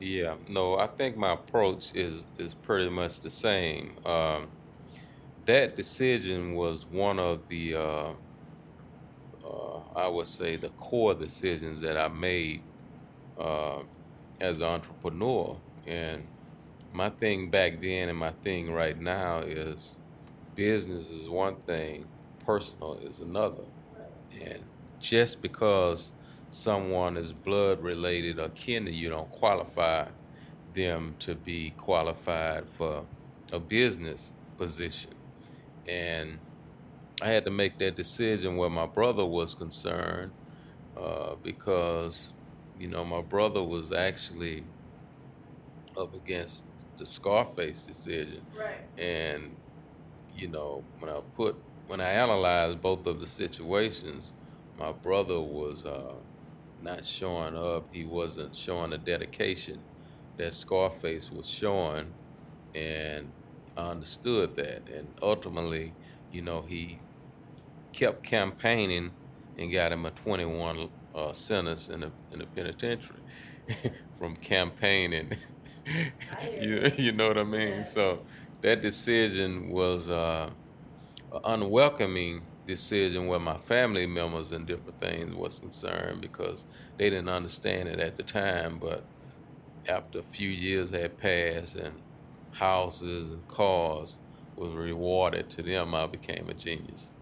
Yeah, no, I think my approach is is pretty much the same. Um, that decision was one of the, uh, uh, I would say, the core decisions that I made uh, as an entrepreneur. And my thing back then and my thing right now is business is one thing, personal is another. And just because someone is blood related or kin to you don't qualify them to be qualified for a business position. And I had to make that decision where my brother was concerned uh, because, you know, my brother was actually up against the Scarface decision. Right. And, you know, when I put, when I analyzed both of the situations, my brother was uh, not showing up. He wasn't showing the dedication that Scarface was showing. And I understood that. And ultimately, you know, he kept campaigning and got him a 21 uh, sentence in the, in the penitentiary from campaigning. you, you know what I mean? Yeah. So that decision was uh, unwelcoming decision where my family members and different things was concerned because they didn't understand it at the time. But after a few years had passed and houses and cars was rewarded to them, I became a genius.